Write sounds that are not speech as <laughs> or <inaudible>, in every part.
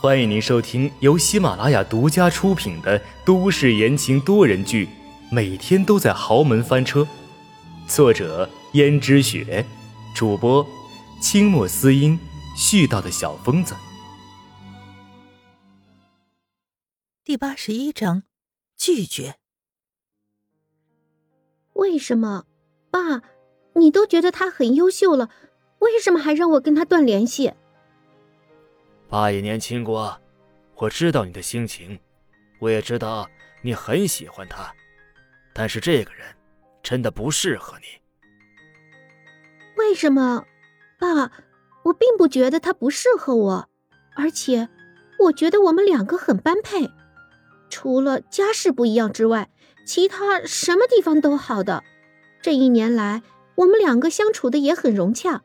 欢迎您收听由喜马拉雅独家出品的都市言情多人剧《每天都在豪门翻车》，作者：胭脂雪，主播：清墨思音，絮叨的小疯子。第八十一章，拒绝。为什么，爸？你都觉得他很优秀了，为什么还让我跟他断联系？爸也年轻过，我知道你的心情，我也知道你很喜欢他，但是这个人真的不适合你。为什么，爸？我并不觉得他不适合我，而且我觉得我们两个很般配，除了家世不一样之外，其他什么地方都好的。这一年来，我们两个相处的也很融洽，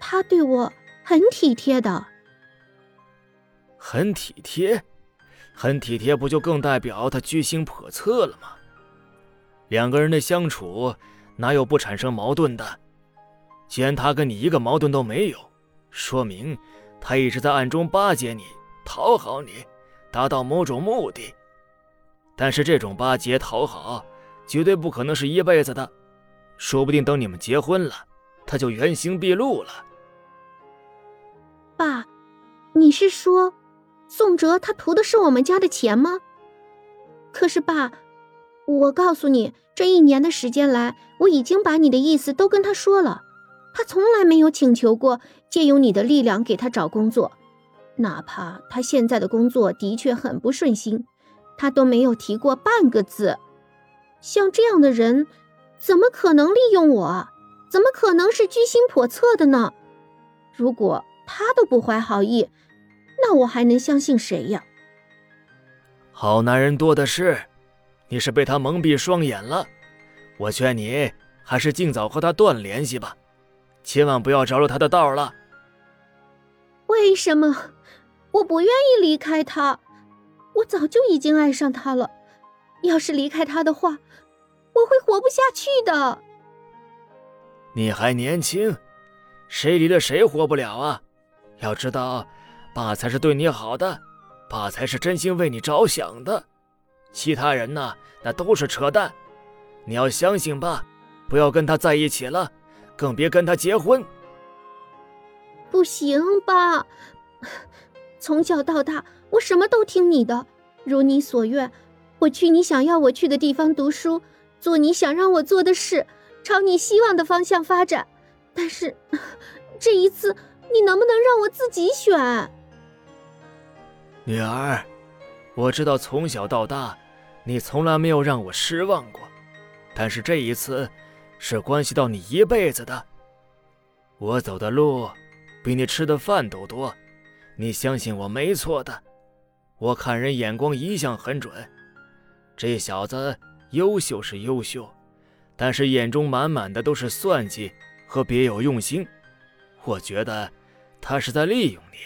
他对我很体贴的。很体贴，很体贴，不就更代表他居心叵测了吗？两个人的相处哪有不产生矛盾的？既然他跟你一个矛盾都没有，说明他一直在暗中巴结你、讨好你，达到某种目的。但是这种巴结讨好绝对不可能是一辈子的，说不定等你们结婚了，他就原形毕露了。爸，你是说？宋哲他图的是我们家的钱吗？可是爸，我告诉你，这一年的时间来，我已经把你的意思都跟他说了，他从来没有请求过借用你的力量给他找工作，哪怕他现在的工作的确很不顺心，他都没有提过半个字。像这样的人，怎么可能利用我？怎么可能是居心叵测的呢？如果他都不怀好意。那我还能相信谁呀？好男人多的是，你是被他蒙蔽双眼了。我劝你还是尽早和他断联系吧，千万不要着了他的道了。为什么？我不愿意离开他，我早就已经爱上他了。要是离开他的话，我会活不下去的。你还年轻，谁离了谁活不了啊？要知道。爸才是对你好的，爸才是真心为你着想的，其他人呢，那都是扯淡。你要相信爸，不要跟他在一起了，更别跟他结婚。不行，爸，从小到大我什么都听你的，如你所愿，我去你想要我去的地方读书，做你想让我做的事，朝你希望的方向发展。但是 <laughs> 这一次，你能不能让我自己选？女儿，我知道从小到大，你从来没有让我失望过，但是这一次，是关系到你一辈子的。我走的路，比你吃的饭都多，你相信我没错的。我看人眼光一向很准，这小子优秀是优秀，但是眼中满满的都是算计和别有用心。我觉得，他是在利用你，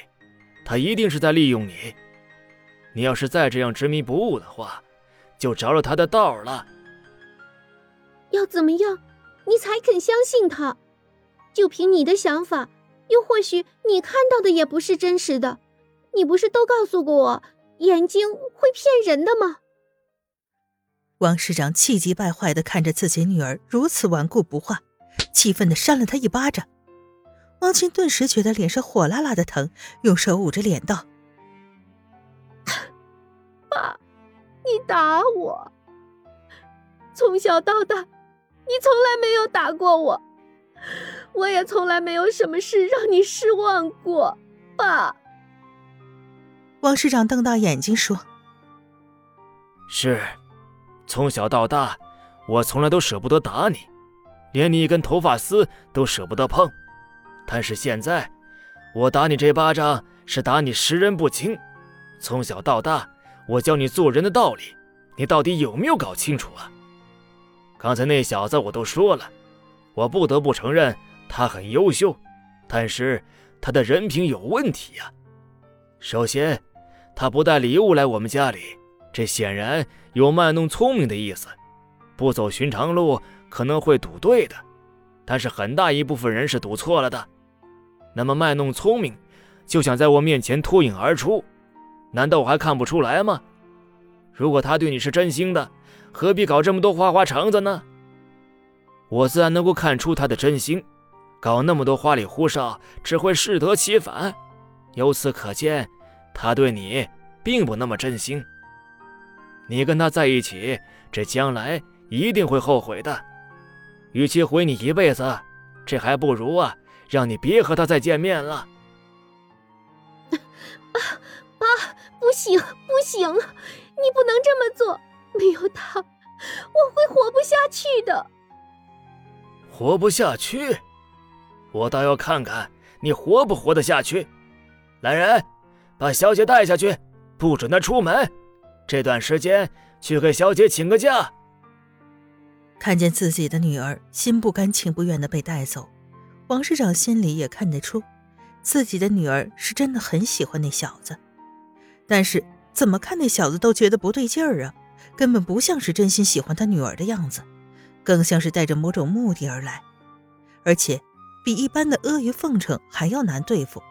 他一定是在利用你。你要是再这样执迷不悟的话，就着了他的道了。要怎么样，你才肯相信他？就凭你的想法，又或许你看到的也不是真实的。你不是都告诉过我，眼睛会骗人的吗？王市长气急败坏的看着自己女儿如此顽固不化，气愤的扇了她一巴掌。王琴顿时觉得脸上火辣辣的疼，用手捂着脸道。你打我！从小到大，你从来没有打过我，我也从来没有什么事让你失望过，爸。王市长瞪大眼睛说：“是，从小到大，我从来都舍不得打你，连你一根头发丝都舍不得碰。但是现在，我打你这巴掌是打你识人不清。从小到大。”我教你做人的道理，你到底有没有搞清楚啊？刚才那小子我都说了，我不得不承认他很优秀，但是他的人品有问题呀。首先，他不带礼物来我们家里，这显然有卖弄聪明的意思，不走寻常路可能会赌对的，但是很大一部分人是赌错了的。那么卖弄聪明，就想在我面前脱颖而出。难道我还看不出来吗？如果他对你是真心的，何必搞这么多花花肠子呢？我自然能够看出他的真心，搞那么多花里胡哨，只会适得其反。由此可见，他对你并不那么真心。你跟他在一起，这将来一定会后悔的。与其毁你一辈子，这还不如啊，让你别和他再见面了。<laughs> 不行，不行，你不能这么做。没有他，我会活不下去的。活不下去？我倒要看看你活不活得下去。来人，把小姐带下去，不准她出门。这段时间去给小姐请个假。看见自己的女儿心不甘情不愿的被带走，王市长心里也看得出，自己的女儿是真的很喜欢那小子，但是怎么看那小子都觉得不对劲儿啊，根本不像是真心喜欢他女儿的样子，更像是带着某种目的而来，而且比一般的阿谀奉承还要难对付，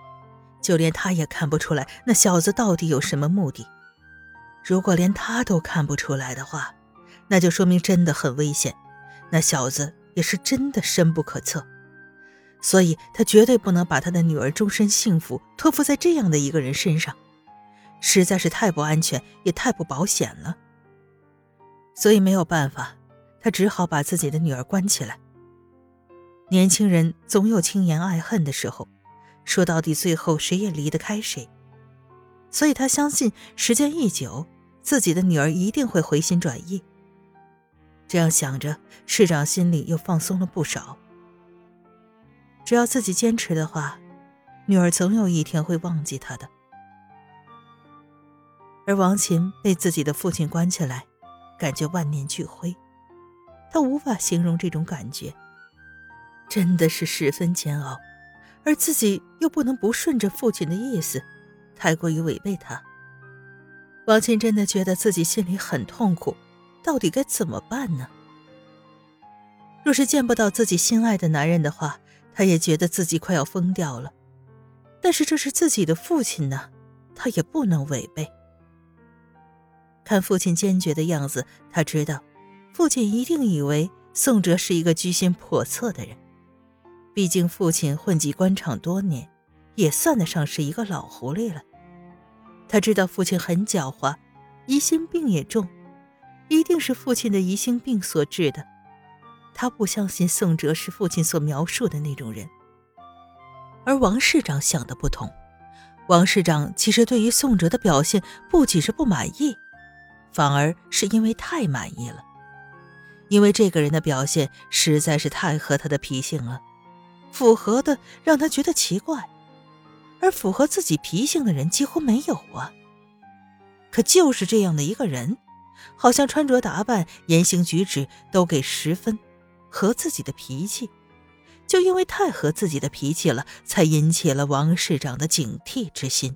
就连他也看不出来那小子到底有什么目的。如果连他都看不出来的话，那就说明真的很危险。那小子也是真的深不可测，所以他绝对不能把他的女儿终身幸福托付在这样的一个人身上，实在是太不安全，也太不保险了。所以没有办法，他只好把自己的女儿关起来。年轻人总有轻言爱恨的时候，说到底，最后谁也离得开谁。所以他相信，时间一久。自己的女儿一定会回心转意。这样想着，市长心里又放松了不少。只要自己坚持的话，女儿总有一天会忘记他的。而王琴被自己的父亲关起来，感觉万念俱灰，他无法形容这种感觉，真的是十分煎熬。而自己又不能不顺着父亲的意思，太过于违背他。王琴真的觉得自己心里很痛苦，到底该怎么办呢？若是见不到自己心爱的男人的话，她也觉得自己快要疯掉了。但是这是自己的父亲呢，她也不能违背。看父亲坚决的样子，他知道，父亲一定以为宋哲是一个居心叵测的人。毕竟父亲混迹官场多年，也算得上是一个老狐狸了。他知道父亲很狡猾，疑心病也重，一定是父亲的疑心病所致的。他不相信宋哲是父亲所描述的那种人。而王市长想的不同，王市长其实对于宋哲的表现不仅是不满意，反而是因为太满意了，因为这个人的表现实在是太合他的脾性了，符合的让他觉得奇怪。而符合自己脾性的人几乎没有啊。可就是这样的一个人，好像穿着打扮、言行举止都给十分合自己的脾气，就因为太合自己的脾气了，才引起了王市长的警惕之心。